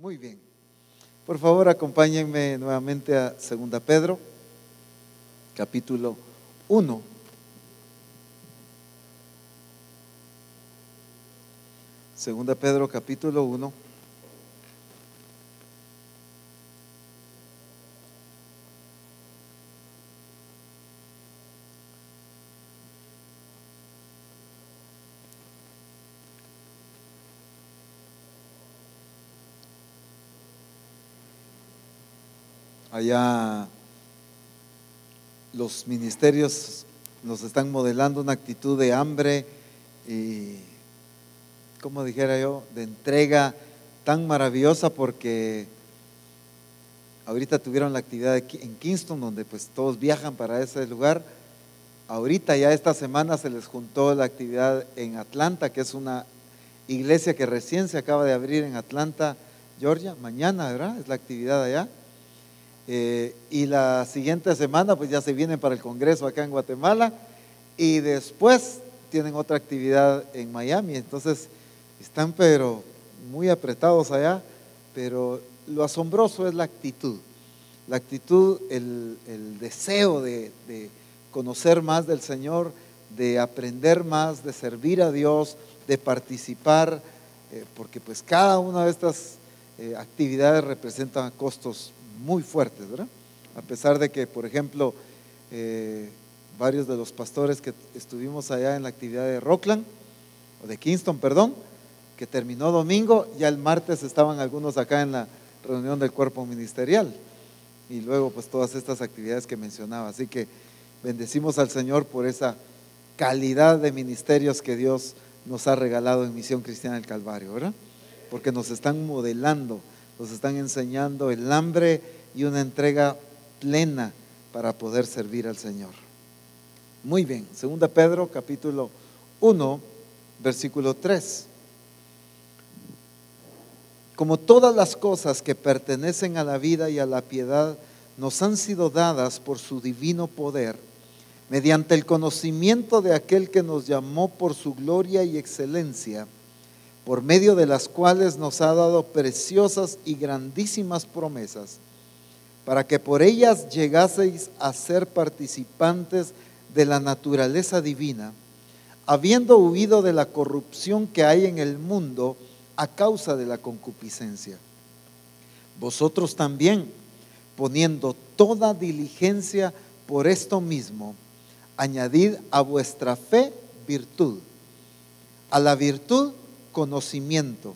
Muy bien. Por favor, acompáñenme nuevamente a 2 Pedro, capítulo 1. Segunda Pedro capítulo 1. Allá los ministerios nos están modelando una actitud de hambre y, como dijera yo, de entrega tan maravillosa porque ahorita tuvieron la actividad en Kingston donde pues todos viajan para ese lugar. Ahorita ya esta semana se les juntó la actividad en Atlanta, que es una iglesia que recién se acaba de abrir en Atlanta, Georgia. Mañana, ¿verdad? Es la actividad allá. Eh, y la siguiente semana pues ya se vienen para el Congreso acá en Guatemala y después tienen otra actividad en Miami. Entonces están pero muy apretados allá, pero lo asombroso es la actitud. La actitud, el, deseo de, conocer más del Señor, de aprender más, de servir a Dios, de participar, eh, porque pues cada una de estas eh, actividades representa costos muy fuertes, ¿verdad? A pesar de que, por ejemplo, eh, varios de los pastores que estuvimos allá en la actividad de Rockland, o de Kingston, perdón, que terminó domingo, ya el martes estaban algunos acá en la reunión del cuerpo ministerial. Y luego, pues todas estas actividades que mencionaba. Así que bendecimos al Señor por esa calidad de ministerios que Dios nos ha regalado en Misión Cristiana del Calvario, ¿verdad? Porque nos están modelando nos están enseñando el hambre y una entrega plena para poder servir al Señor. Muy bien, segunda Pedro capítulo 1, versículo 3. Como todas las cosas que pertenecen a la vida y a la piedad nos han sido dadas por su divino poder, mediante el conocimiento de aquel que nos llamó por su gloria y excelencia, por medio de las cuales nos ha dado preciosas y grandísimas promesas, para que por ellas llegaseis a ser participantes de la naturaleza divina, habiendo huido de la corrupción que hay en el mundo a causa de la concupiscencia. Vosotros también, poniendo toda diligencia por esto mismo, añadid a vuestra fe virtud, a la virtud conocimiento.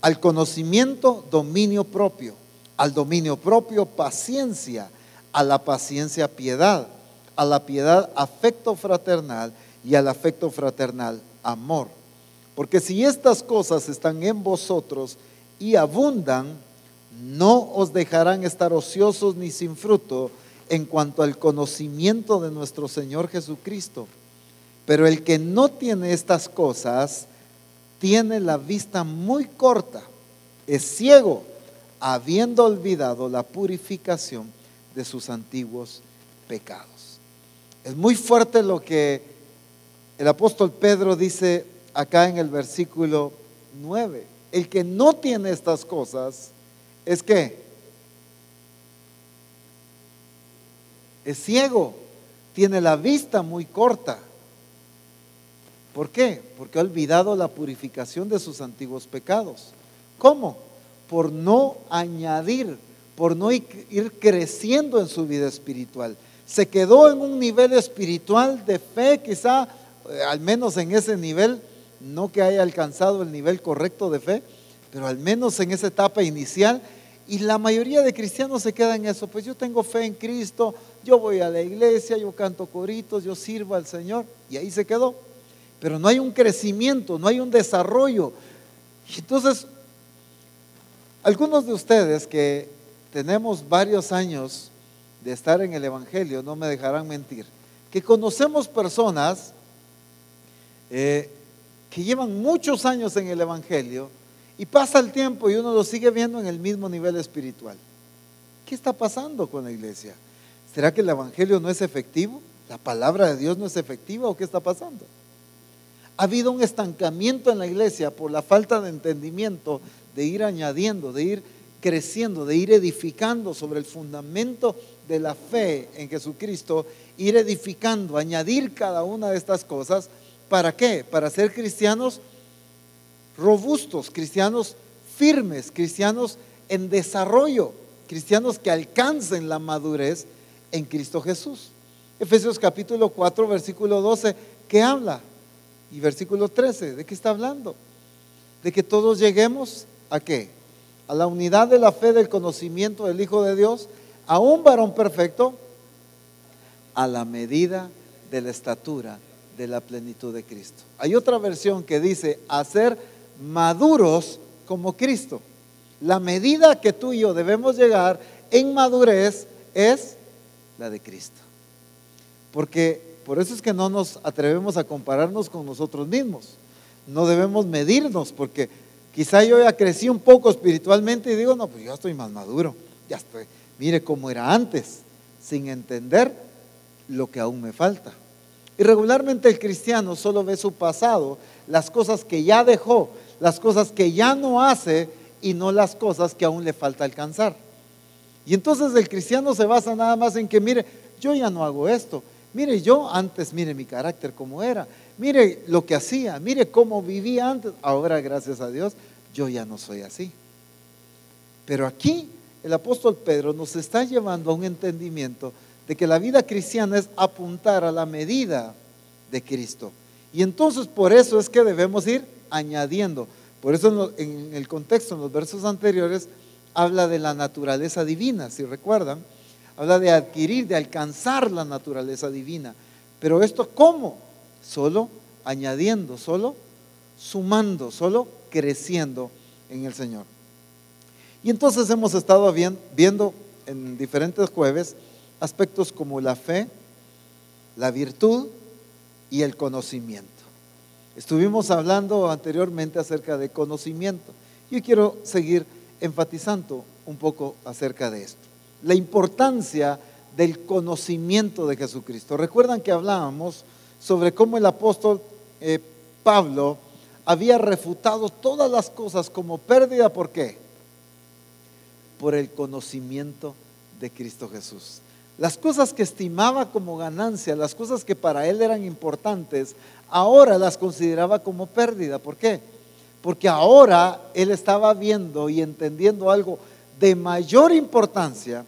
Al conocimiento, dominio propio. Al dominio propio, paciencia. A la paciencia, piedad. A la piedad, afecto fraternal. Y al afecto fraternal, amor. Porque si estas cosas están en vosotros y abundan, no os dejarán estar ociosos ni sin fruto en cuanto al conocimiento de nuestro Señor Jesucristo. Pero el que no tiene estas cosas, tiene la vista muy corta, es ciego, habiendo olvidado la purificación de sus antiguos pecados. Es muy fuerte lo que el apóstol Pedro dice acá en el versículo 9. El que no tiene estas cosas es que es ciego, tiene la vista muy corta. ¿Por qué? Porque ha olvidado la purificación de sus antiguos pecados. ¿Cómo? Por no añadir, por no ir creciendo en su vida espiritual. Se quedó en un nivel espiritual de fe, quizá, eh, al menos en ese nivel, no que haya alcanzado el nivel correcto de fe, pero al menos en esa etapa inicial. Y la mayoría de cristianos se quedan en eso, pues yo tengo fe en Cristo, yo voy a la iglesia, yo canto coritos, yo sirvo al Señor, y ahí se quedó pero no hay un crecimiento, no hay un desarrollo. Entonces, algunos de ustedes que tenemos varios años de estar en el Evangelio, no me dejarán mentir, que conocemos personas eh, que llevan muchos años en el Evangelio y pasa el tiempo y uno lo sigue viendo en el mismo nivel espiritual. ¿Qué está pasando con la iglesia? ¿Será que el Evangelio no es efectivo? ¿La palabra de Dios no es efectiva o qué está pasando? Ha habido un estancamiento en la iglesia por la falta de entendimiento, de ir añadiendo, de ir creciendo, de ir edificando sobre el fundamento de la fe en Jesucristo, ir edificando, añadir cada una de estas cosas. ¿Para qué? Para ser cristianos robustos, cristianos firmes, cristianos en desarrollo, cristianos que alcancen la madurez en Cristo Jesús. Efesios capítulo 4, versículo 12, ¿qué habla? Y versículo 13, ¿de qué está hablando? De que todos lleguemos a qué? A la unidad de la fe del conocimiento del Hijo de Dios, a un varón perfecto, a la medida de la estatura de la plenitud de Cristo. Hay otra versión que dice, a ser maduros como Cristo. La medida que tú y yo debemos llegar en madurez es la de Cristo. Porque por eso es que no nos atrevemos a compararnos con nosotros mismos. No debemos medirnos porque quizá yo ya crecí un poco espiritualmente y digo, no, pues yo estoy más maduro. Ya estoy, mire cómo era antes, sin entender lo que aún me falta. Y regularmente el cristiano solo ve su pasado, las cosas que ya dejó, las cosas que ya no hace y no las cosas que aún le falta alcanzar. Y entonces el cristiano se basa nada más en que, mire, yo ya no hago esto. Mire, yo antes, mire mi carácter como era. Mire lo que hacía. Mire cómo vivía antes. Ahora, gracias a Dios, yo ya no soy así. Pero aquí el apóstol Pedro nos está llevando a un entendimiento de que la vida cristiana es apuntar a la medida de Cristo. Y entonces por eso es que debemos ir añadiendo. Por eso en, el contexto, en los versos anteriores, habla de la naturaleza divina, si recuerdan. Habla de adquirir, de alcanzar la naturaleza divina. Pero esto cómo? Solo añadiendo, solo sumando, solo creciendo en el Señor. Y entonces hemos estado viendo en diferentes jueves aspectos como la fe, la virtud y el conocimiento. Estuvimos hablando anteriormente acerca de conocimiento. Yo quiero seguir enfatizando un poco acerca de esto. La importancia del conocimiento de Jesucristo. Recuerdan que hablábamos sobre cómo el apóstol eh, Pablo había refutado todas las cosas como pérdida. ¿Por qué? Por el conocimiento de Cristo Jesús. Las cosas que estimaba como ganancia, las cosas que para él eran importantes, ahora las consideraba como pérdida. ¿Por qué? Porque ahora él estaba viendo y entendiendo algo de mayor importancia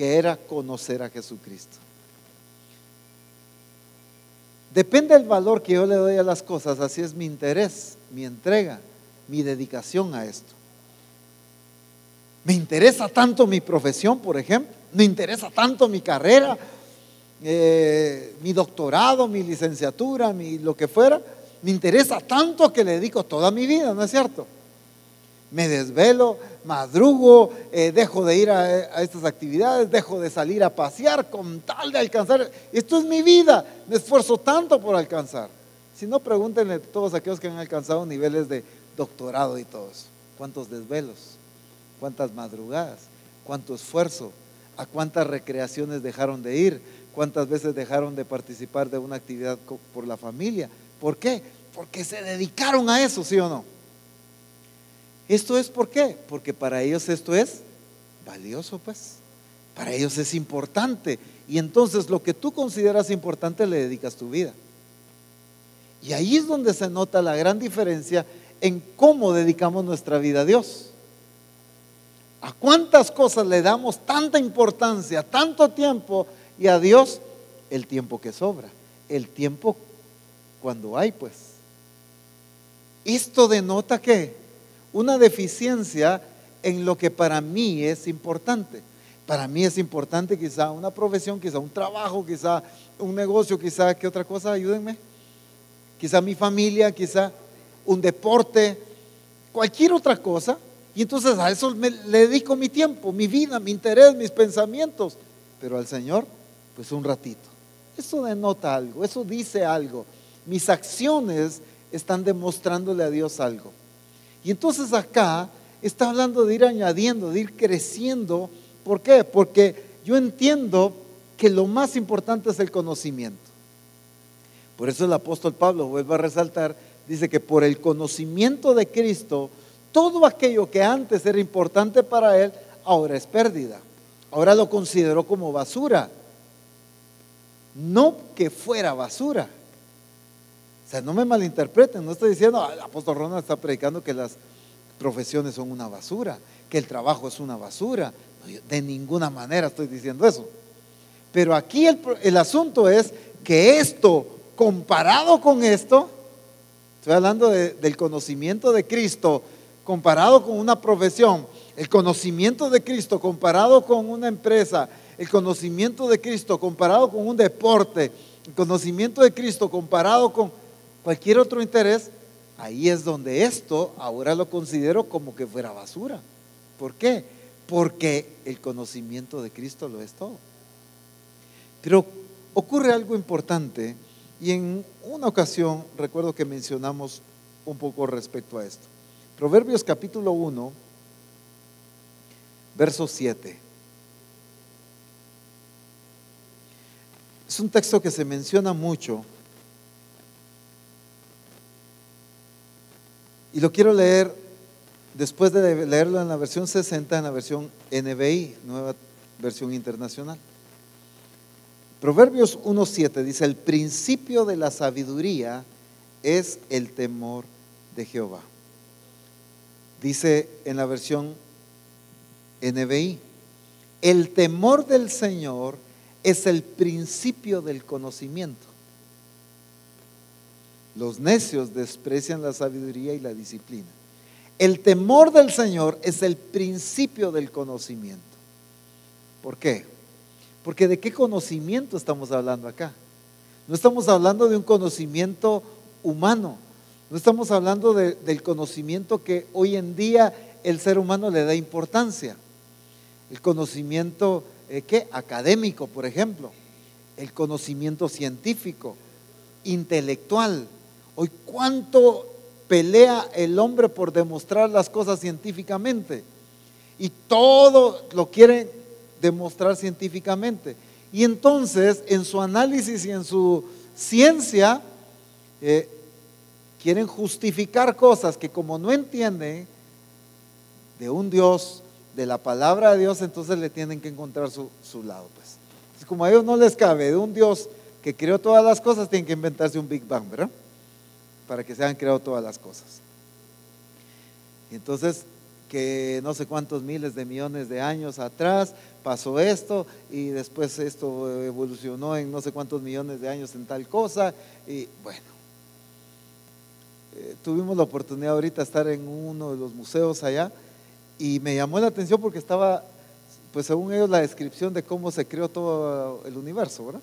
que era conocer a Jesucristo. Depende del valor que yo le doy a las cosas, así es mi interés, mi entrega, mi dedicación a esto. Me interesa tanto mi profesión, por ejemplo me interesa tanto mi carrera, eh, mi doctorado, mi licenciatura, mi, lo que fuera, me interesa tanto que le dedico toda mi vida, ¿no es cierto? Me desvelo, madrugo, eh, dejo de ir a, estas actividades, dejo de salir a pasear con tal de alcanzar. Esto es mi vida, me esfuerzo tanto por alcanzar. Si no, pregúntenle a todos aquellos que han alcanzado niveles de doctorado y todo. ¿Cuántos desvelos? ¿Cuántas madrugadas? ¿Cuánto esfuerzo? a cuántas recreaciones dejaron de ir, cuántas veces dejaron de participar de una actividad por la familia. ¿Por qué? Porque se dedicaron a eso, ¿sí o no? ¿Esto es por qué? Porque para ellos esto es valioso, pues. Para ellos es importante. Y entonces lo que tú consideras importante le dedicas tu vida. Y ahí es donde se nota la gran diferencia en cómo dedicamos nuestra vida a Dios. ¿A cuántas cosas le damos tanta importancia, tanto tiempo y a Dios el tiempo que sobra? El tiempo cuando hay, pues. Esto denota que una deficiencia en lo que para mí es importante. Para mí es importante quizá una profesión, quizá un trabajo, quizá un negocio, quizá qué otra cosa, ayúdenme. Quizá mi familia, quizá un deporte, cualquier otra cosa y entonces a eso le dedico mi tiempo, mi vida, mi interés, mis pensamientos. Pero al Señor, pues un ratito. Eso denota algo, eso dice algo. Mis acciones están demostrándole a Dios algo. Y entonces acá está hablando de ir añadiendo, de ir creciendo. ¿Por qué? Porque yo entiendo que lo más importante es el conocimiento. Por eso el apóstol Pablo vuelve a resaltar, dice que por el conocimiento de Cristo, todo aquello que antes era importante para él, ahora es pérdida. Ahora lo consideró como basura. No que fuera basura. O sea, no me malinterpreten, no estoy diciendo, ah, el apóstol Ronald está predicando que las profesiones son una basura, que el trabajo es una basura. de ninguna manera estoy diciendo eso. Pero aquí el, el asunto es que esto comparado con esto, estoy hablando del conocimiento de Cristo, comparado con una profesión, el conocimiento de Cristo comparado con una empresa, el conocimiento de Cristo comparado con un deporte, el conocimiento de Cristo comparado con cualquier otro interés, ahí es donde esto ahora lo considero como que fuera basura. ¿Por qué? Porque el conocimiento de Cristo lo es todo. Pero ocurre algo importante y en una ocasión recuerdo que mencionamos un poco respecto a esto. Proverbios capítulo 1, verso 7. Es un texto que se menciona mucho y lo quiero leer después de leerlo en la versión 60, en la versión NBI, nueva versión internacional. Proverbios 1.7 dice, el principio de la sabiduría es el temor de Jehová. Dice en la versión NBI, el temor del Señor es el principio del conocimiento. Los necios desprecian la sabiduría y la disciplina. El temor del Señor es el principio del conocimiento. ¿Por qué? Porque de qué conocimiento estamos hablando acá. No estamos hablando de un conocimiento humano. No estamos hablando del conocimiento que hoy en día el ser humano le da importancia. El conocimiento eh, ¿qué? académico, por ejemplo. El conocimiento científico, intelectual. Hoy cuánto pelea el hombre por demostrar las cosas científicamente. Y todo lo quieren demostrar científicamente. Y entonces, en su análisis y en su ciencia, eh, quieren justificar cosas que como no entienden de un Dios, de la palabra de Dios, entonces le tienen que encontrar su, lado. Pues. como a ellos no les cabe de un Dios que creó todas las cosas, tienen que inventarse un Big Bang, ¿verdad? Para que se hayan creado todas las cosas. Y entonces que no sé cuántos miles de millones de años atrás pasó esto y después esto evolucionó en no sé cuántos millones de años en tal cosa y bueno, eh, tuvimos la oportunidad ahorita de estar en uno de los museos allá y me llamó la atención porque estaba, pues según ellos, la descripción de cómo se creó todo el universo, ¿verdad?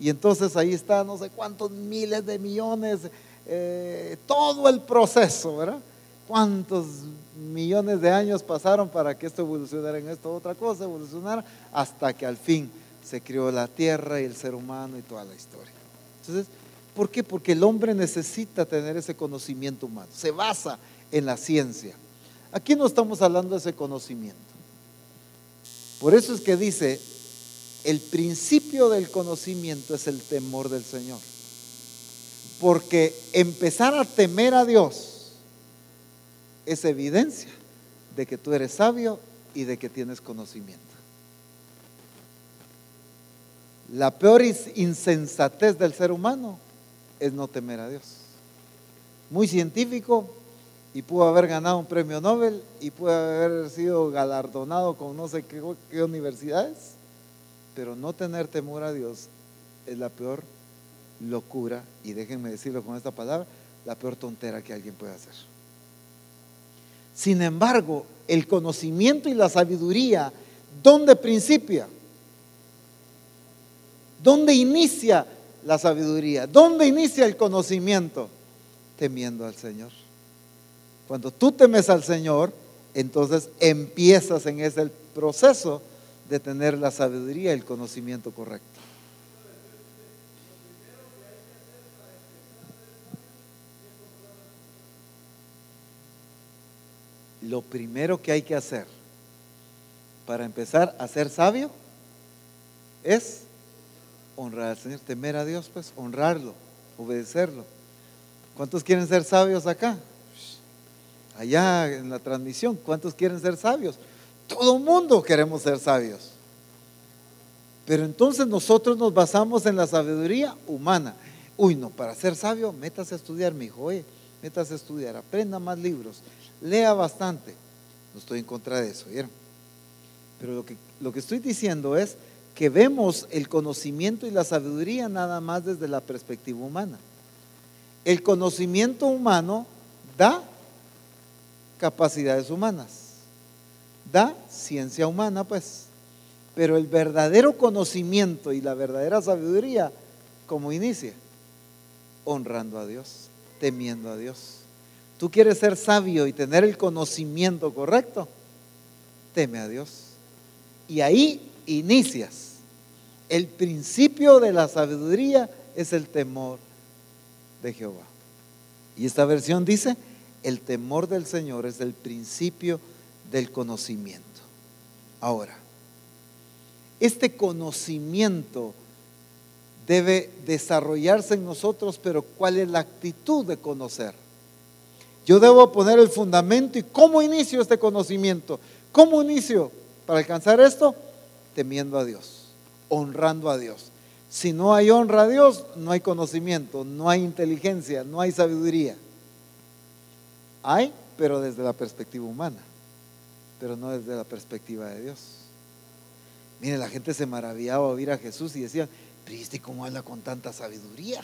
Y entonces ahí está no sé cuántos miles de millones, eh, todo el proceso, ¿verdad? cuántos millones de años pasaron para que esto evolucionara en esto otra cosa, evolucionara, hasta que al fin se creó la tierra y el ser humano y toda la historia. Entonces, ¿por qué? Porque el hombre necesita tener ese conocimiento humano, se basa en la ciencia. Aquí no estamos hablando de ese conocimiento. Por eso es que dice, el principio del conocimiento es el temor del Señor. Porque empezar a temer a Dios es evidencia de que tú eres sabio y de que tienes conocimiento. La peor insensatez del ser humano es no temer a Dios. Muy científico y pudo haber ganado un premio Nobel y pudo haber sido galardonado con no sé qué, universidades, pero no tener temor a Dios es la peor locura, y déjenme decirlo con esta palabra, la peor tontera que alguien puede hacer. Sin embargo, el conocimiento y la sabiduría, ¿dónde principia? ¿Dónde inicia la sabiduría? ¿Dónde inicia el conocimiento? Temiendo al Señor. Cuando tú temes al Señor, entonces empiezas en ese proceso de tener la sabiduría y el conocimiento correcto. Lo primero que hay que hacer para empezar a ser sabio es honrar al Señor, temer a Dios, pues honrarlo, obedecerlo. ¿Cuántos quieren ser sabios acá? Allá en la transmisión, ¿cuántos quieren ser sabios? Todo mundo queremos ser sabios. Pero entonces nosotros nos basamos en la sabiduría humana. Uy, no, para ser sabio, métase a estudiar, mi hijo, eh, métase a estudiar, aprenda más libros, lea bastante. No estoy en contra de eso, ¿vieron? Pero lo que, lo que estoy diciendo es que vemos el conocimiento y la sabiduría nada más desde la perspectiva humana. El conocimiento humano da capacidades humanas, da ciencia humana, pues. Pero el verdadero conocimiento y la verdadera sabiduría, ¿cómo inicia? Honrando a Dios, temiendo a Dios. Tú quieres ser sabio y tener el conocimiento correcto, teme a Dios. Y ahí inicias. El principio de la sabiduría es el temor de Jehová. Y esta versión dice, el temor del Señor es el principio del conocimiento. Ahora, este conocimiento debe desarrollarse en nosotros, pero ¿cuál es la actitud de conocer? Yo debo poner el fundamento y cómo inicio este conocimiento. ¿Cómo inicio para alcanzar esto? Temiendo a Dios, honrando a Dios. Si no hay honra a Dios, no hay conocimiento, no hay inteligencia, no hay sabiduría. Hay, pero desde la perspectiva humana, pero no desde la perspectiva de Dios. Mire, la gente se maravillaba oír a Jesús y decían, pero ¿este cómo habla con tanta sabiduría?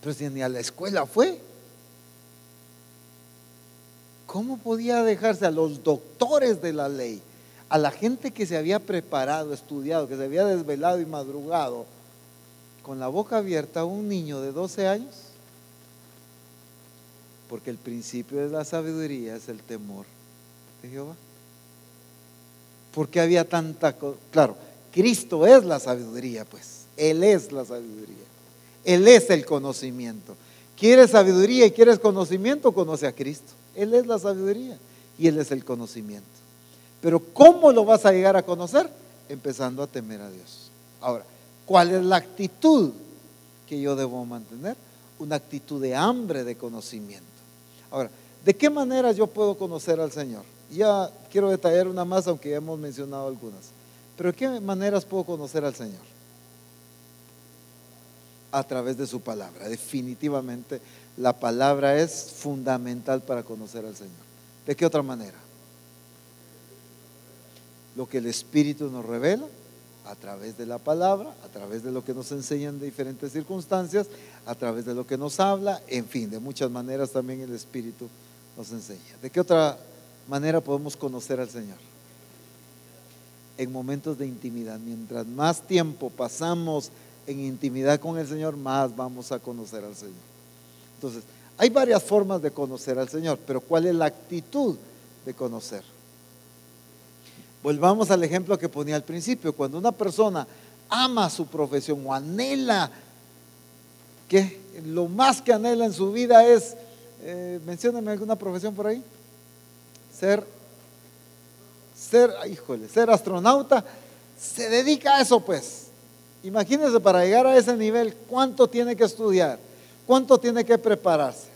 Pero si ni a la escuela fue. ¿Cómo podía dejarse a los doctores de la ley, a la gente que se había preparado, estudiado, que se había desvelado y madrugado, con la boca abierta a un niño de 12 años? Porque el principio de la sabiduría es el temor de Jehová. ¿Por qué había tanta... Claro, Cristo es la sabiduría, pues. Él es la sabiduría. Él es el conocimiento. ¿Quieres sabiduría y quieres conocimiento? Conoce a Cristo. Él es la sabiduría y Él es el conocimiento. Pero ¿cómo lo vas a llegar a conocer? Empezando a temer a Dios. Ahora, ¿cuál es la actitud que yo debo mantener? Una actitud de hambre de conocimiento. Ahora, ¿de qué manera yo puedo conocer al Señor? Ya quiero detallar una más, aunque ya hemos mencionado algunas. Pero ¿de qué maneras puedo conocer al Señor? A través de su palabra. Definitivamente la palabra es fundamental para conocer al Señor. ¿De qué otra manera? Lo que el Espíritu nos revela a través de la palabra, a través de lo que nos enseñan de diferentes circunstancias, a través de lo que nos habla, en fin, de muchas maneras también el Espíritu nos enseña. ¿De qué otra manera podemos conocer al Señor? En momentos de intimidad. Mientras más tiempo pasamos en intimidad con el Señor, más vamos a conocer al Señor. Entonces, hay varias formas de conocer al Señor, pero ¿cuál es la actitud de conocer? Volvamos al ejemplo que ponía al principio. Cuando una persona ama su profesión o anhela, que lo más que anhela en su vida es, eh, alguna profesión por ahí ser, ser, híjole, ser astronauta, se dedica a eso pues. Imagínense para llegar a ese nivel, ¿cuánto tiene que estudiar? ¿Cuánto tiene que prepararse?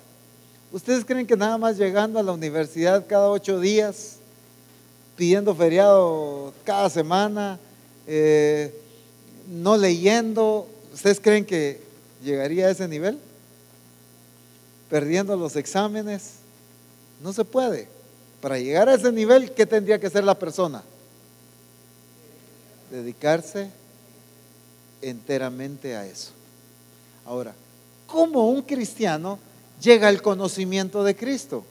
¿Ustedes creen que nada más llegando a la universidad cada ocho días, pidiendo feriado cada semana, eh, no leyendo, ¿ustedes creen que llegaría a ese nivel? Perdiendo los exámenes. No se puede. Para llegar a ese nivel, ¿qué tendría que ser la persona? Dedicarse enteramente a eso. Ahora, ¿cómo un cristiano llega al conocimiento de Cristo?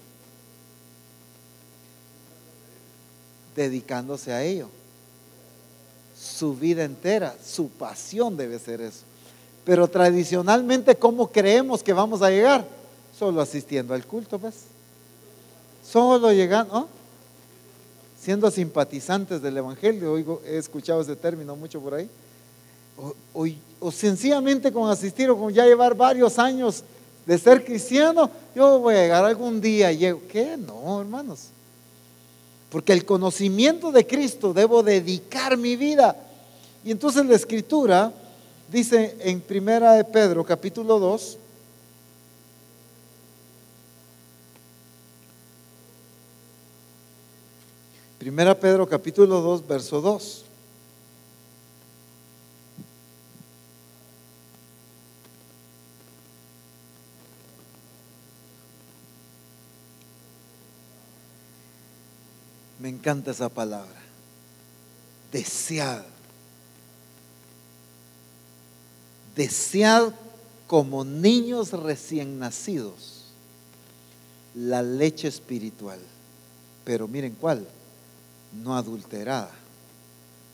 Dedicándose a ello. Su vida entera, su pasión debe ser eso. Pero tradicionalmente, ¿cómo creemos que vamos a llegar? Solo asistiendo al culto, pues. Solo llegando, siendo simpatizantes del Evangelio, oigo, he escuchado ese término mucho por ahí, o, o, sencillamente con asistir o con ya llevar varios años de ser cristiano, yo voy a llegar algún día y llego. ¿Qué? No, hermanos. Porque el conocimiento de Cristo debo dedicar mi vida. Y entonces la escritura dice en Primera de Pedro, capítulo 2, Primera Pedro capítulo 2, verso 2. Encanta esa palabra. Desead. Desead como niños recién nacidos la leche espiritual. Pero miren cuál, no adulterada,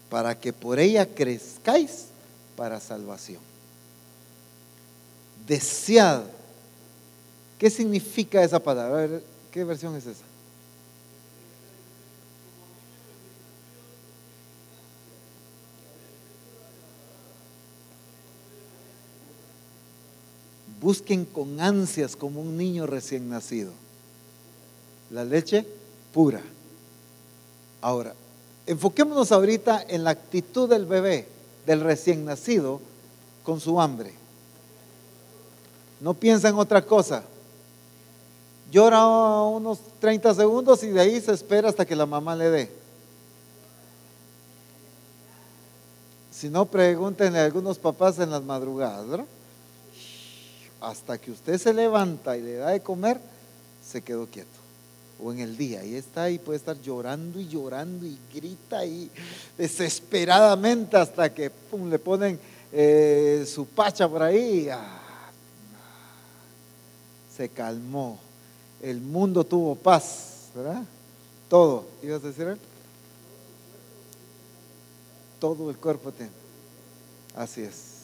para que por ella crezcáis para salvación. Desead. ¿Qué significa esa palabra? ¿Qué versión es esa? Busquen con ansias como un niño recién nacido. La leche pura. Ahora, enfoquémonos ahorita en la actitud del bebé, del recién nacido, con su hambre. No piensa en otra cosa. Llora unos 30 segundos y de ahí se espera hasta que la mamá le dé. Si no, pregúntenle a algunos papás en las madrugadas, ¿verdad? Hasta que usted se levanta y le da de comer, se quedó quieto. O en el día, y está ahí, puede estar llorando y llorando y grita ahí desesperadamente hasta que le ponen eh, su pacha por ahí. Ah, se calmó. El mundo tuvo paz, ¿verdad? Todo. ¿Ibas a decir él? Todo el cuerpo tiene. Así es.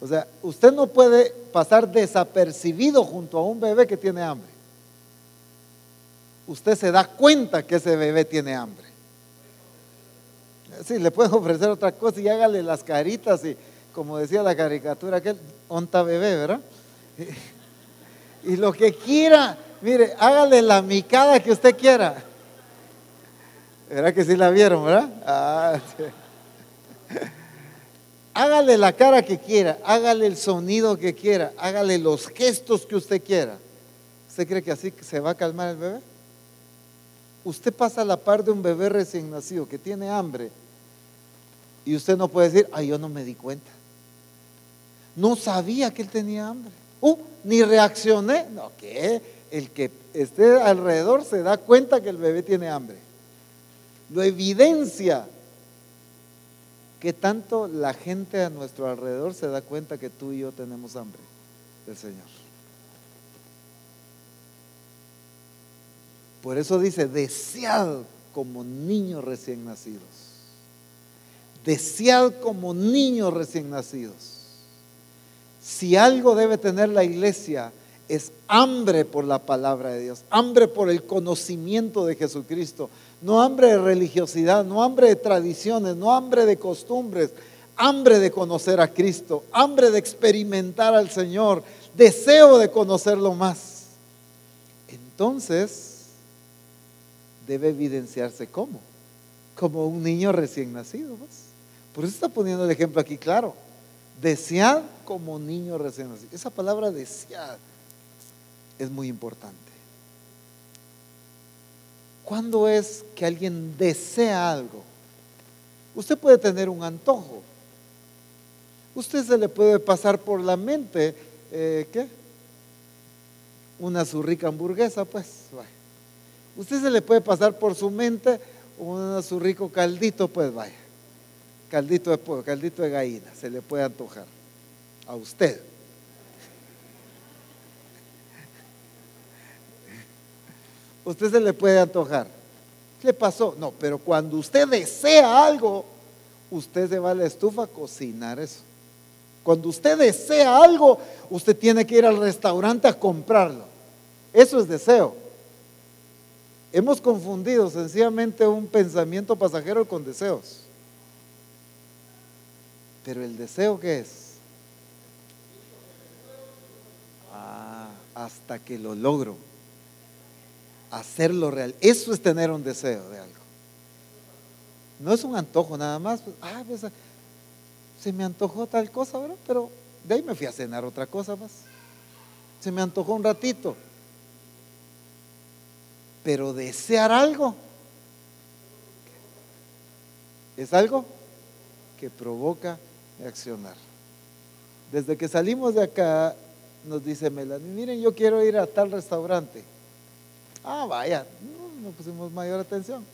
O sea, usted no puede pasar desapercibido junto a un bebé que tiene hambre. Usted se da cuenta que ese bebé tiene hambre. Sí, le puede ofrecer otra cosa y hágale las caritas y como decía la caricatura, aquel onta bebé, ¿verdad? Y, y lo que quiera, mire, hágale la micada que usted quiera. ¿Verdad que sí la vieron, verdad? Ah, sí. Hágale la cara que quiera, hágale el sonido que quiera, hágale los gestos que usted quiera. ¿Usted cree que así se va a calmar el bebé? Usted pasa a la par de un bebé recién nacido que tiene hambre y usted no puede decir, ay, yo no me di cuenta. No sabía que él tenía hambre. Uh, ni reaccioné. No, que el que esté alrededor se da cuenta que el bebé tiene hambre. Lo evidencia que tanto la gente a nuestro alrededor se da cuenta que tú y yo tenemos hambre del Señor. Por eso dice, desead como niños recién nacidos. Desead como niños recién nacidos. Si algo debe tener la iglesia es hambre por la palabra de Dios, hambre por el conocimiento de Jesucristo, no hambre de religiosidad, no hambre de tradiciones, no hambre de costumbres, hambre de conocer a Cristo, hambre de experimentar al Señor, deseo de conocerlo más. Entonces, debe evidenciarse como, como un niño recién nacido. Pues. Por eso está poniendo el ejemplo aquí claro. Desead como niño recién nacido. Esa palabra desead es muy importante. ¿Cuándo es que alguien desea algo? Usted puede tener un antojo. Usted se le puede pasar por la mente, eh, ¿qué? Una su rica hamburguesa, pues. Vaya. Usted se le puede pasar por su mente una su rico caldito, pues vaya. Caldito de pollo, caldito de gallina, se le puede antojar a usted. Usted se le puede antojar. ¿Qué pasó? No, pero cuando usted desea algo, usted se va a la estufa a cocinar eso. Cuando usted desea algo, usted tiene que ir al restaurante a comprarlo. Eso es deseo. Hemos confundido sencillamente un pensamiento pasajero con deseos. Pero el deseo qué es? Ah, hasta que lo logro hacerlo real. Eso es tener un deseo de algo. No es un antojo nada más. Pues, ah, pues, se me antojó tal cosa, ¿verdad? Pero de ahí me fui a cenar otra cosa más. Se me antojó un ratito. Pero desear algo Es algo que provoca accionar. Desde que salimos de acá, nos dice Melanie, miren, yo quiero ir a tal restaurante. Ah, vaya, no, pusimos mayor atención.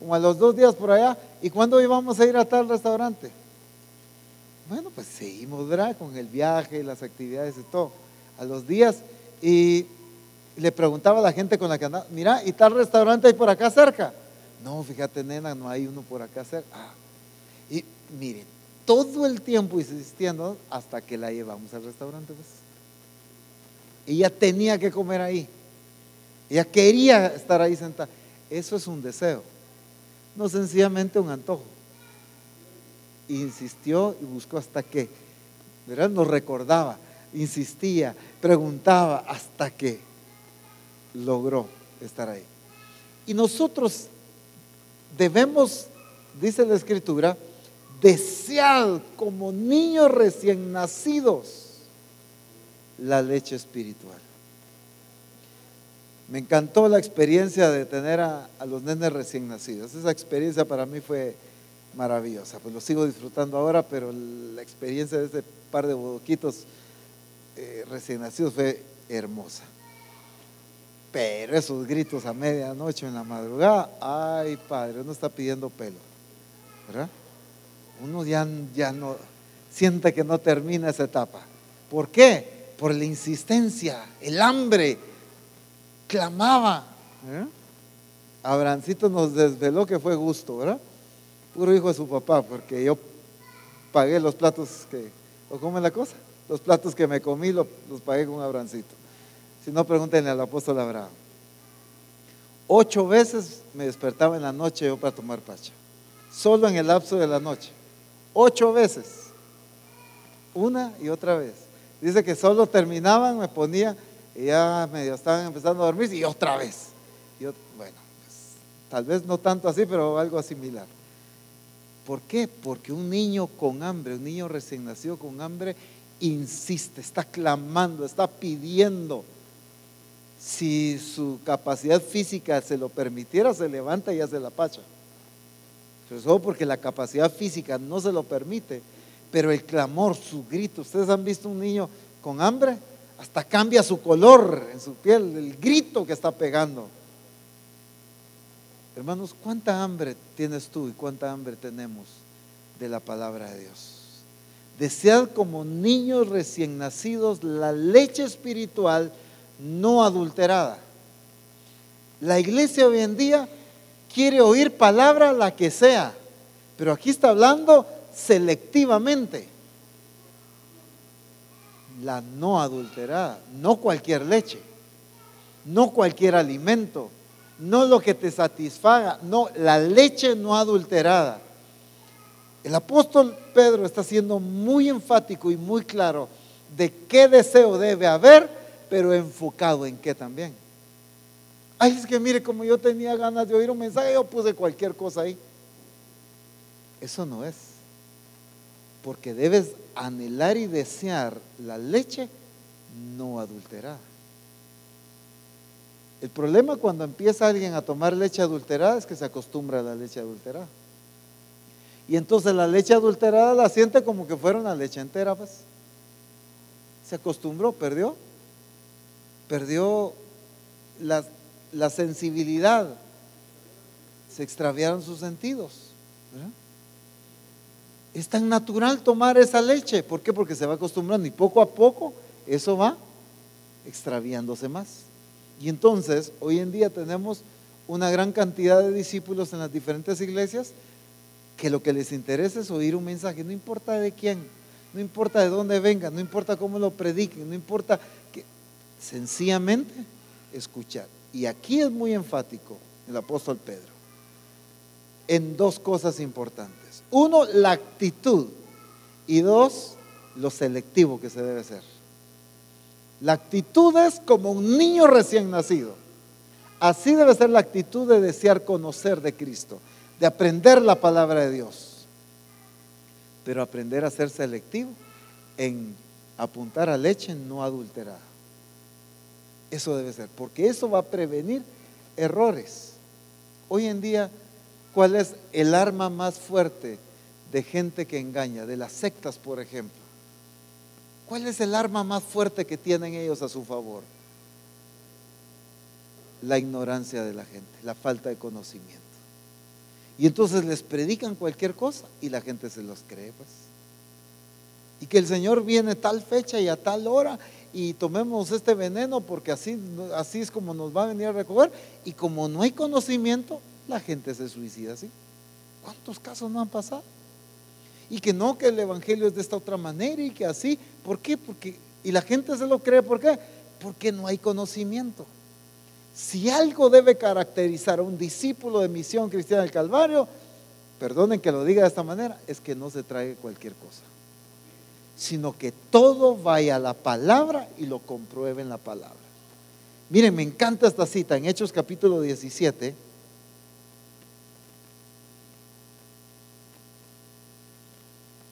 Como a los dos días por allá, ¿y cuándo íbamos a ir a tal restaurante? Bueno, pues seguimos, ¿verdad? Con el viaje, las actividades y todo. A los días, y le preguntaba a la gente con la que andaba, mira, ¿y tal restaurante hay por acá cerca? No, fíjate, nena, no hay uno por acá cerca. Ah, y miren, todo el tiempo insistiendo hasta que la llevamos al restaurante. Pues. Ella tenía que comer ahí. Ella quería estar ahí sentada. Eso es un deseo, no sencillamente un antojo. Insistió y buscó hasta que, ¿verdad? Nos recordaba, insistía, preguntaba hasta que logró estar ahí. Y nosotros debemos, dice la escritura, desear como niños recién nacidos la leche espiritual. Me encantó la experiencia de tener a, los nenes recién nacidos. Esa experiencia para mí fue maravillosa. Pues lo sigo disfrutando ahora, pero la experiencia de ese par de bodoquitos eh, recién nacidos fue hermosa. Pero esos gritos a medianoche en la madrugada, ay padre, uno está pidiendo pelo, ¿verdad? Uno ya, ya no siente que no termina esa etapa. ¿Por qué? Por la insistencia, el hambre, clamaba. ¿eh? Abrancito nos desveló que fue gusto, ¿verdad? Puro hijo de su papá, porque yo pagué los platos que, ¿o cómo es la cosa? Los platos que me comí los, los pagué con Abrancito. Si no, pregúntenle al apóstol Abraham. Ocho veces me despertaba en la noche yo para tomar pacha. Solo en el lapso de la noche. Ocho veces. Una y otra vez. Dice que solo terminaban, me ponía y ya medio estaban empezando a dormir y otra vez. bueno, pues, tal vez no tanto así, pero algo similar. ¿Por qué? Porque un niño con hambre, un niño recién nacido con hambre, insiste, está clamando, está pidiendo si su capacidad física se lo permitiera, se levanta y hace la pacha. Pero solo porque la capacidad física no se lo permite, pero el clamor, su grito. ¿Ustedes han visto un niño con hambre? Hasta cambia su color en su piel, el grito que está pegando. Hermanos, ¿cuánta hambre tienes tú y cuánta hambre tenemos de la palabra de Dios? Desead como niños recién nacidos la leche espiritual no adulterada. La iglesia hoy en día quiere oír palabra la que sea, pero aquí está hablando selectivamente. La no adulterada, no cualquier leche, no cualquier alimento, no lo que te satisfaga, no, la leche no adulterada. El apóstol Pedro está siendo muy enfático y muy claro de qué deseo debe haber pero enfocado en qué también. Ay, es que mire, como yo tenía ganas de oír un mensaje, yo puse cualquier cosa ahí. Eso no es. Porque debes anhelar y desear la leche no adulterada. El problema cuando empieza alguien a tomar leche adulterada es que se acostumbra a la leche adulterada. Y entonces la leche adulterada la siente como que fuera una leche entera, pues. Se acostumbró, perdió perdió la, sensibilidad, se extraviaron sus sentidos. Es tan natural tomar esa leche. ¿Por qué? Porque se va acostumbrando y poco a poco eso va extraviándose más. Y entonces, hoy en día tenemos una gran cantidad de discípulos en las diferentes iglesias que lo que les interesa es oír un mensaje, no importa de quién, no importa de dónde venga, no importa cómo lo prediquen, no importa Sencillamente escuchar. Y aquí es muy enfático el apóstol Pedro en dos cosas importantes. Uno, la actitud. Y dos, lo selectivo que se debe hacer. La actitud es como un niño recién nacido. Así debe ser la actitud de desear conocer de Cristo, de aprender la palabra de Dios. Pero aprender a ser selectivo en apuntar a leche no adulterada. Eso debe ser, porque eso va a prevenir errores. Hoy en día, cuál es el arma más fuerte de gente que engaña, de las sectas, por ejemplo. ¿Cuál es el arma más fuerte que tienen ellos a su favor? La ignorancia de la gente, la falta de conocimiento. Y entonces les predican cualquier cosa y la gente se los cree, pues. Y que el Señor viene tal fecha y a tal hora y tomemos este veneno porque así, así es como nos va a venir a recoger. Y como no hay conocimiento, la gente se suicida así. ¿Cuántos casos no han pasado? Y que no, que el Evangelio es de esta otra manera y que así. ¿Por qué? Porque, y la gente se lo cree, ¿por qué? Porque no hay conocimiento. Si algo debe caracterizar a un discípulo de misión cristiana del Calvario, perdonen que lo diga de esta manera, es que no se trae cualquier cosa, sino que todo vaya a la palabra y lo compruebe en la palabra. Miren, me encanta esta cita en Hechos capítulo 17.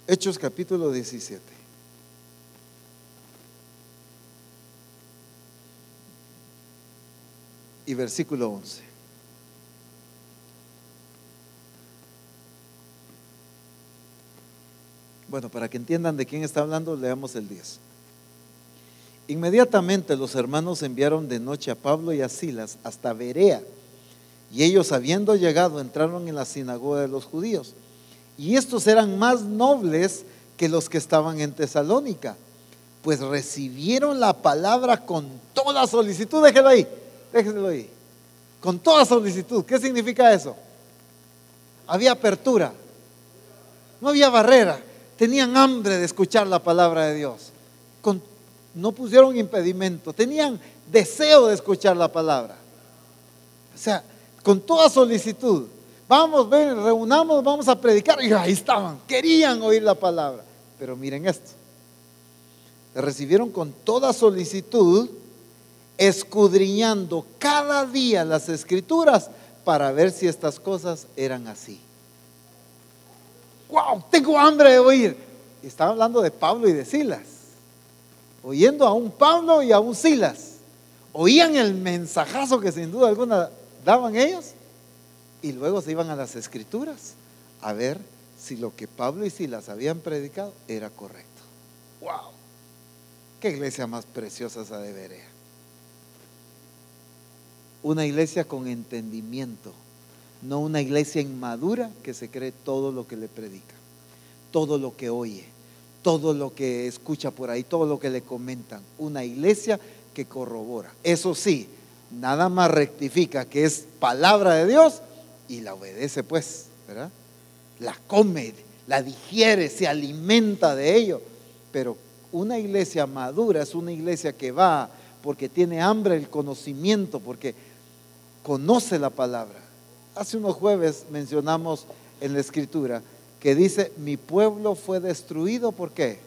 Hechos capítulo 17. y versículo 11. Bueno, para que entiendan de quién está hablando, leamos el 10. Inmediatamente los hermanos enviaron de noche a Pablo y a Silas hasta Berea, y ellos habiendo llegado entraron en la sinagoga de los judíos. Y estos eran más nobles que los que estaban en Tesalónica, pues recibieron la palabra con toda solicitud. Déjelo ahí Déjenlo ahí. Con toda solicitud. ¿Qué significa eso? Había apertura. No había barrera. Tenían hambre de escuchar la palabra de Dios. no pusieron impedimento. Tenían deseo de escuchar la palabra. O sea, con toda solicitud. Vamos, ven, reunamos, vamos a predicar. Y ahí estaban. Querían oír la palabra. Pero miren esto. Recibieron con toda solicitud escudriñando cada día las escrituras para ver si estas cosas eran así. ¡Wow! Tengo hambre de oír. Estaba hablando de Pablo y de Silas. Oyendo a un Pablo y a un Silas. Oían el mensajazo que sin duda alguna daban ellos y luego se iban a las escrituras a ver si lo que Pablo y Silas habían predicado era correcto. ¡Wow! ¡Qué iglesia más preciosa esa de Berea! una iglesia con entendimiento, no una iglesia inmadura que se cree todo lo que le predica, todo lo que oye, todo lo que escucha por ahí, todo lo que le comentan. Una iglesia que corrobora. Eso sí, nada más rectifica que es palabra de Dios y la obedece pues, ¿verdad? La come, la digiere, se alimenta de ello. Pero una iglesia madura es una iglesia que va porque tiene hambre el conocimiento, porque conoce la palabra. Hace unos jueves mencionamos en la escritura que dice, mi pueblo fue destruido, ¿por qué?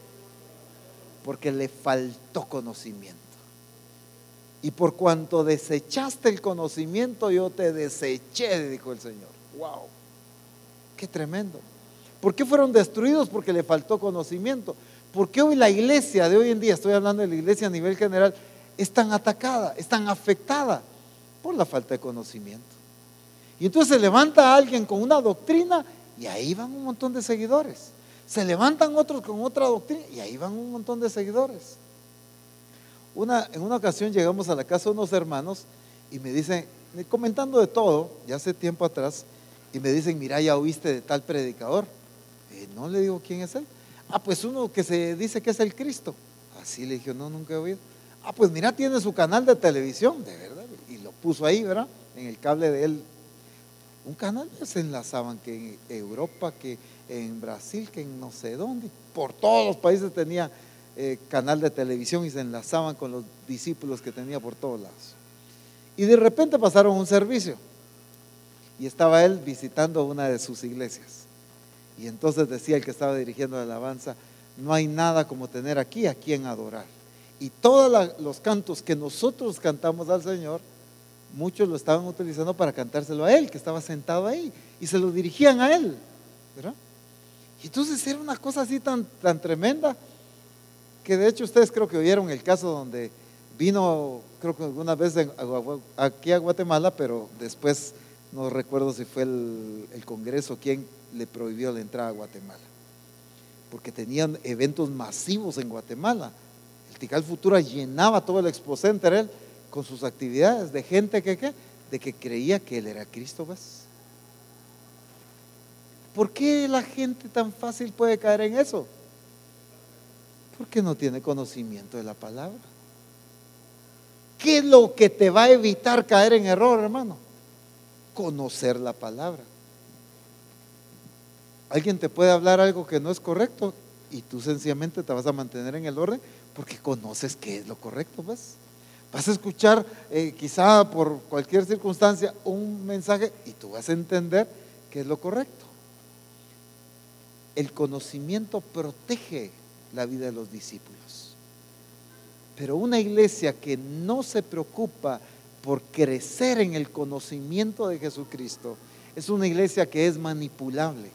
Porque le faltó conocimiento. Y por cuanto desechaste el conocimiento, yo te deseché, dijo el Señor. ¡Wow! ¡Qué tremendo! ¿Por qué fueron destruidos? Porque le faltó conocimiento. ¿Por qué hoy la iglesia de hoy en día, estoy hablando de la iglesia a nivel general, es tan atacada, es tan afectada? por la falta de conocimiento. Y entonces se levanta alguien con una doctrina y ahí van un montón de seguidores. Se levantan otros con otra doctrina y ahí van un montón de seguidores. En una ocasión llegamos a la casa de unos hermanos y me dicen, comentando de todo, ya hace tiempo atrás, y me dicen, mira, ya oíste de tal predicador. Eh, no le digo quién es él. Ah, pues uno que se dice que es el Cristo. Así le dije, no, nunca he oído. Ah, pues mira, tiene su canal de televisión, de verdad puso ahí, ¿verdad? En el cable de él. Un canal se enlazaban que en Europa, que en Brasil, que en no sé dónde. Por todos los países tenía eh, canal de televisión y se enlazaban con los discípulos que tenía por todos lados. Y de repente pasaron un servicio y estaba él visitando una de sus iglesias. Y entonces decía el que estaba dirigiendo la alabanza, no hay nada como tener aquí a quien adorar. Y todos los cantos que nosotros cantamos al Señor, muchos lo estaban utilizando para cantárselo a él, que estaba sentado ahí, y se lo dirigían a él. ¿verdad? Y entonces era una cosa así tan, tan tremenda, que de hecho ustedes creo que oyeron el caso donde vino, creo que alguna vez aquí a Guatemala, pero después no recuerdo si fue el, Congreso quien le prohibió la entrada a Guatemala, porque tenían eventos masivos en Guatemala. El Tical Futura llenaba todo el Expo Center él, con sus actividades de gente que, ¿qué? de que creía que él era Cristo. ¿ves? ¿Por qué la gente tan fácil puede caer en eso? Porque no tiene conocimiento de la palabra. ¿Qué es lo que te va a evitar caer en error, hermano? Conocer la palabra. Alguien te puede hablar algo que no es correcto y tú sencillamente te vas a mantener en el orden porque conoces qué es lo correcto, ¿ves? Vas a escuchar eh, quizá por cualquier circunstancia un mensaje y tú vas a entender qué es lo correcto. El conocimiento protege la vida de los discípulos. Pero una iglesia que no se preocupa por crecer en el conocimiento de Jesucristo es una iglesia que es manipulable.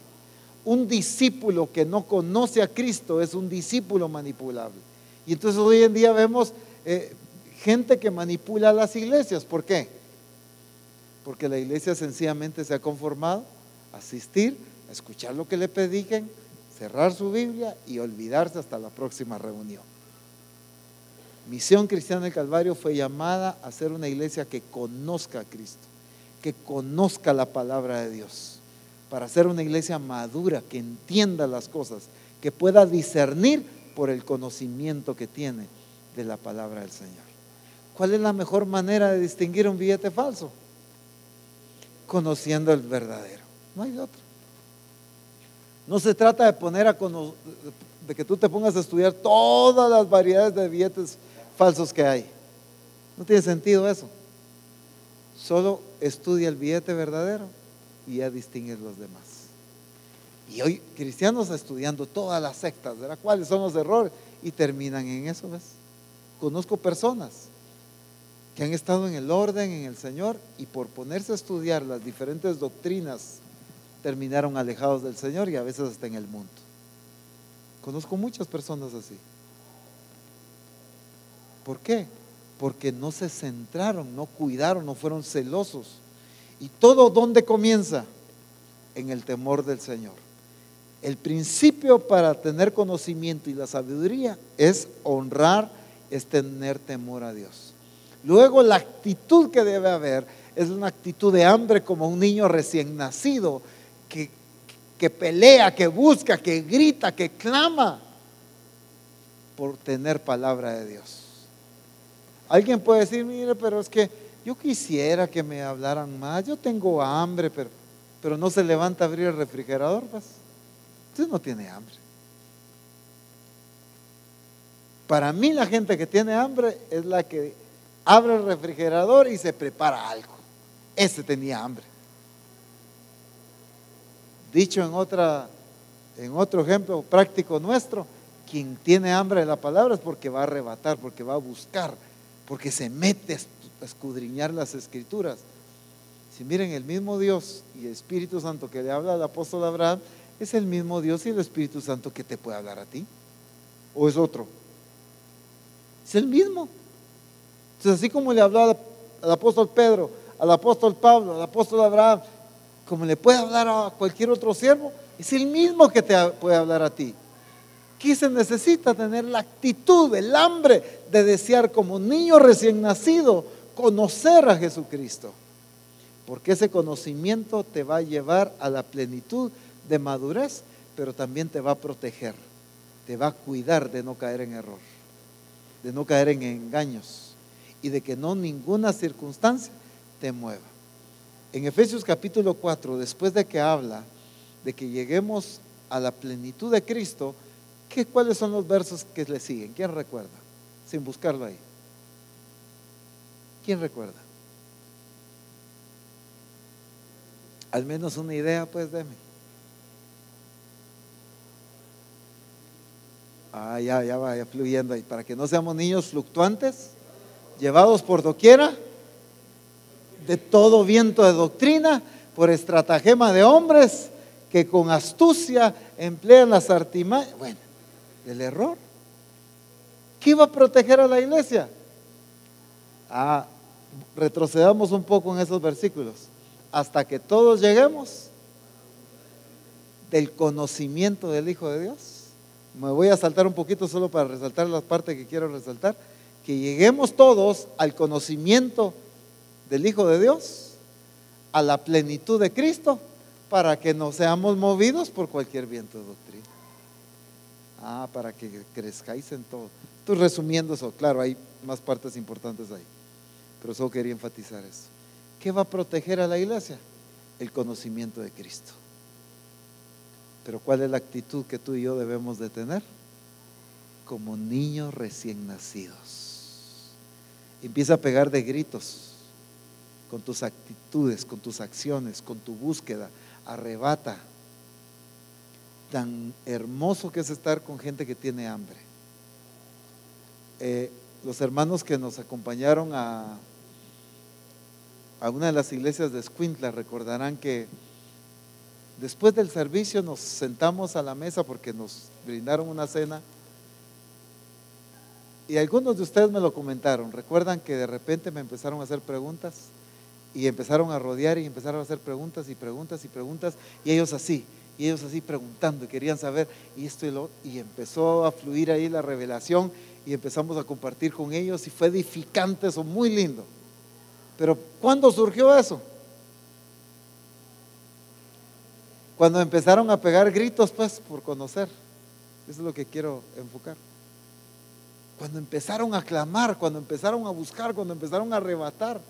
Un discípulo que no conoce a Cristo es un discípulo manipulable. Y entonces hoy en día vemos eh, gente que manipula las iglesias. ¿Por qué? Porque la iglesia sencillamente se ha conformado a asistir, a escuchar lo que le prediquen, cerrar su Biblia y olvidarse hasta la próxima reunión. Misión Cristiana del Calvario fue llamada a ser una iglesia que conozca a Cristo, que conozca la palabra de Dios, para ser una iglesia madura, que entienda las cosas, que pueda discernir por el conocimiento que tiene de la palabra del Señor. ¿Cuál es la mejor manera de distinguir un billete falso? Conociendo el verdadero. No hay otro. No se trata de poner a de que tú te pongas a estudiar todas las variedades de billetes falsos que hay. No tiene sentido eso. Solo estudia el billete verdadero y ya distingues los demás. Y hoy cristianos estudiando todas las sectas, ¿verdad? ¿Cuáles son los errores? Y terminan en eso, ¿ves? Conozco personas que han estado en el orden, en el Señor, y por ponerse a estudiar las diferentes doctrinas, terminaron alejados del Señor y a veces hasta en el mundo. Conozco muchas personas así. ¿Por qué? Porque no se centraron, no cuidaron, no fueron celosos. ¿Y todo dónde comienza? En el temor del Señor. El principio para tener conocimiento y la sabiduría es honrar, es tener temor a Dios. Luego la actitud que debe haber es una actitud de hambre como un niño recién nacido que, que pelea, que busca, que grita, que clama por tener palabra de Dios. Alguien puede decir, mire, pero es que yo quisiera que me hablaran más, yo tengo hambre, pero, pero no se levanta a abrir el refrigerador, pues. Usted no tiene hambre. Para mí la gente que tiene hambre es la que abre el refrigerador y se prepara algo. Ese tenía hambre. Dicho en, otra, en otro ejemplo práctico nuestro, quien tiene hambre de la palabra es porque va a arrebatar, porque va a buscar, porque se mete a escudriñar las escrituras. Si miren, el mismo Dios y el Espíritu Santo que le habla al apóstol Abraham es el mismo Dios y el Espíritu Santo que te puede hablar a ti. ¿O es otro? Es el mismo. Entonces, así como le habló al apóstol Pedro, al apóstol Pablo, al apóstol Abraham, como le puede hablar a cualquier otro siervo, es el mismo que te puede hablar a ti. Aquí se necesita tener la actitud, el hambre de desear como niño recién nacido conocer a Jesucristo. Porque ese conocimiento te va a llevar a la plenitud de madurez, pero también te va a proteger, te va a cuidar de no caer en error, de no caer en engaños y de que no ninguna circunstancia te mueva en Efesios capítulo 4, después de que habla de que lleguemos a la plenitud de Cristo, ¿qué, ¿cuáles son los versos que le siguen? ¿Quién recuerda? Sin buscarlo ahí. ¿Quién recuerda? Al menos una idea, pues deme. Ah, ya, ya vaya fluyendo ahí. Para que no seamos niños fluctuantes, llevados por doquiera de todo viento de doctrina, por estratagema de hombres que con astucia emplean las artimañas. Bueno, el error. ¿Qué iba a proteger a la iglesia? Ah, retrocedamos un poco en esos versículos. hasta que todos lleguemos del conocimiento del Hijo de Dios. Me voy a saltar un poquito solo para resaltar la parte que quiero resaltar. Que lleguemos todos al conocimiento del Hijo de Dios, a la plenitud de Cristo, para que no seamos movidos por cualquier viento de doctrina. Ah, para que crezcáis en todo. Estoy resumiendo eso, claro, hay más partes importantes ahí, pero solo quería enfatizar eso. ¿Qué va a proteger a la iglesia? El conocimiento de Cristo. Pero ¿cuál es la actitud que tú y yo debemos de tener? Como niños recién nacidos. Empieza a pegar de gritos con tus actitudes, con tus acciones, con tu búsqueda. Arrebata. Tan hermoso que es estar con gente que tiene hambre. Eh, los hermanos que nos acompañaron a, a una de las iglesias de Escuintla recordarán que Después del servicio nos sentamos a la mesa porque nos brindaron una cena. Y algunos de ustedes me lo comentaron. Recuerdan que de repente me empezaron a hacer preguntas y empezaron a rodear y empezaron a hacer preguntas y preguntas y preguntas. Y ellos así, y ellos así preguntando querían saber y esto y lo. Y empezó a fluir ahí la revelación y empezamos a compartir con ellos y fue edificante eso, muy lindo. Pero ¿cuándo surgió eso? Cuando empezaron a pegar gritos, pues, por conocer. Eso es lo que quiero enfocar. Cuando empezaron a clamar, cuando empezaron a buscar, cuando empezaron a arrebatar.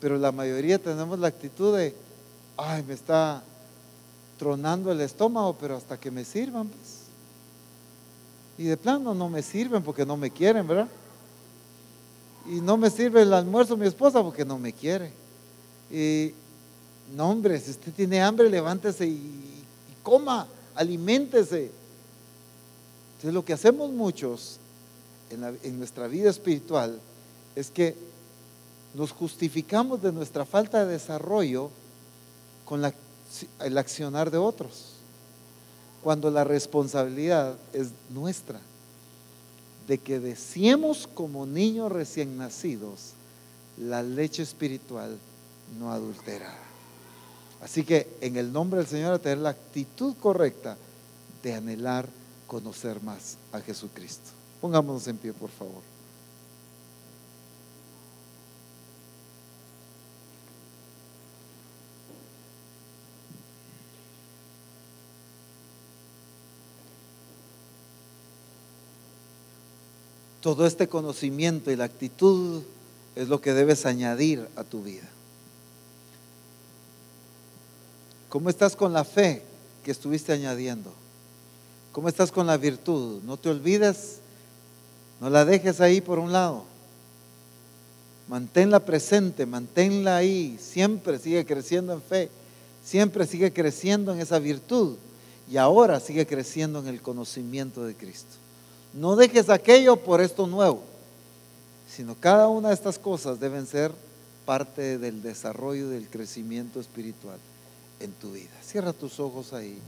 Pero la mayoría tenemos la actitud de, ay, me está tronando el estómago, pero hasta que me sirvan, pues. Y de plano no me sirven porque no me quieren, ¿verdad? Y no me sirve el almuerzo mi esposa porque no me quiere. Y no, hombre, si usted tiene hambre, levántese y, coma, aliméntese. Entonces, lo que hacemos muchos en, en nuestra vida espiritual es que nos justificamos de nuestra falta de desarrollo con el accionar de otros, cuando la responsabilidad es nuestra, de que deseemos como niños recién nacidos la leche espiritual no adulterada. Así que en el nombre del Señor a tener la actitud correcta de anhelar conocer más a Jesucristo. Pongámonos en pie, por favor. Todo este conocimiento y la actitud es lo que debes añadir a tu vida. ¿Cómo estás con la fe que estuviste añadiendo? ¿Cómo estás con la virtud? No te olvides, no la dejes ahí por un lado. Manténla presente, manténla ahí. Siempre sigue creciendo en fe. Siempre sigue creciendo en esa virtud. Y ahora sigue creciendo en el conocimiento de Cristo. No dejes aquello por esto nuevo, sino cada una de estas cosas deben ser parte del desarrollo del crecimiento espiritual en tu vida. Cierra tus ojos ahí.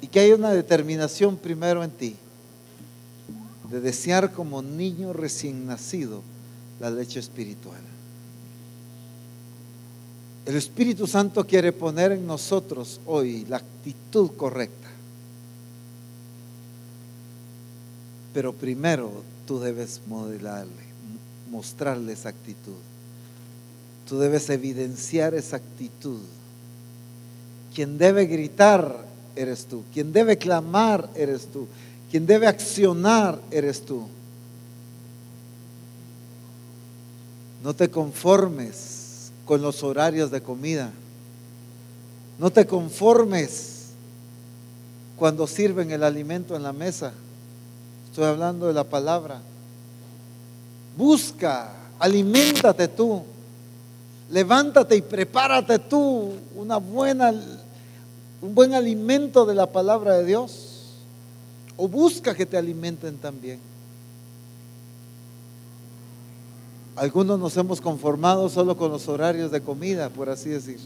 Y que haya una determinación primero en ti de desear como niño recién nacido la leche espiritual. El Espíritu Santo quiere poner en nosotros hoy la actitud correcta. Pero primero tú debes modelarle, mostrarle esa actitud. Tú debes evidenciar esa actitud. Quien debe gritar eres tú. Quien debe clamar eres tú. Quien debe accionar eres tú. No te conformes con los horarios de comida. No te conformes cuando sirven el alimento en la mesa. Estoy hablando de la palabra. Busca, aliméntate tú. Levántate y prepárate tú una buena, un buen alimento de la palabra de Dios. O busca que te alimenten también. Algunos nos hemos conformado solo con los horarios de comida, por así decir.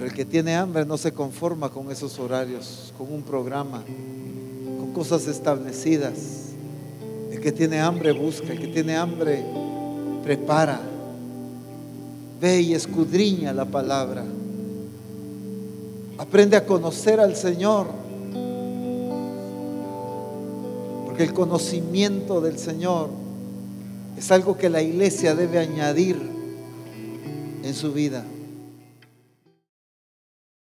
El que tiene hambre no se conforma con esos horarios, con un programa, con cosas establecidas El que tiene hambre busca, el que tiene hambre prepara. Ve y escudriña la palabra. Aprende a conocer al Señor. Porque el conocimiento del Señor es algo que la iglesia debe añadir en su vida.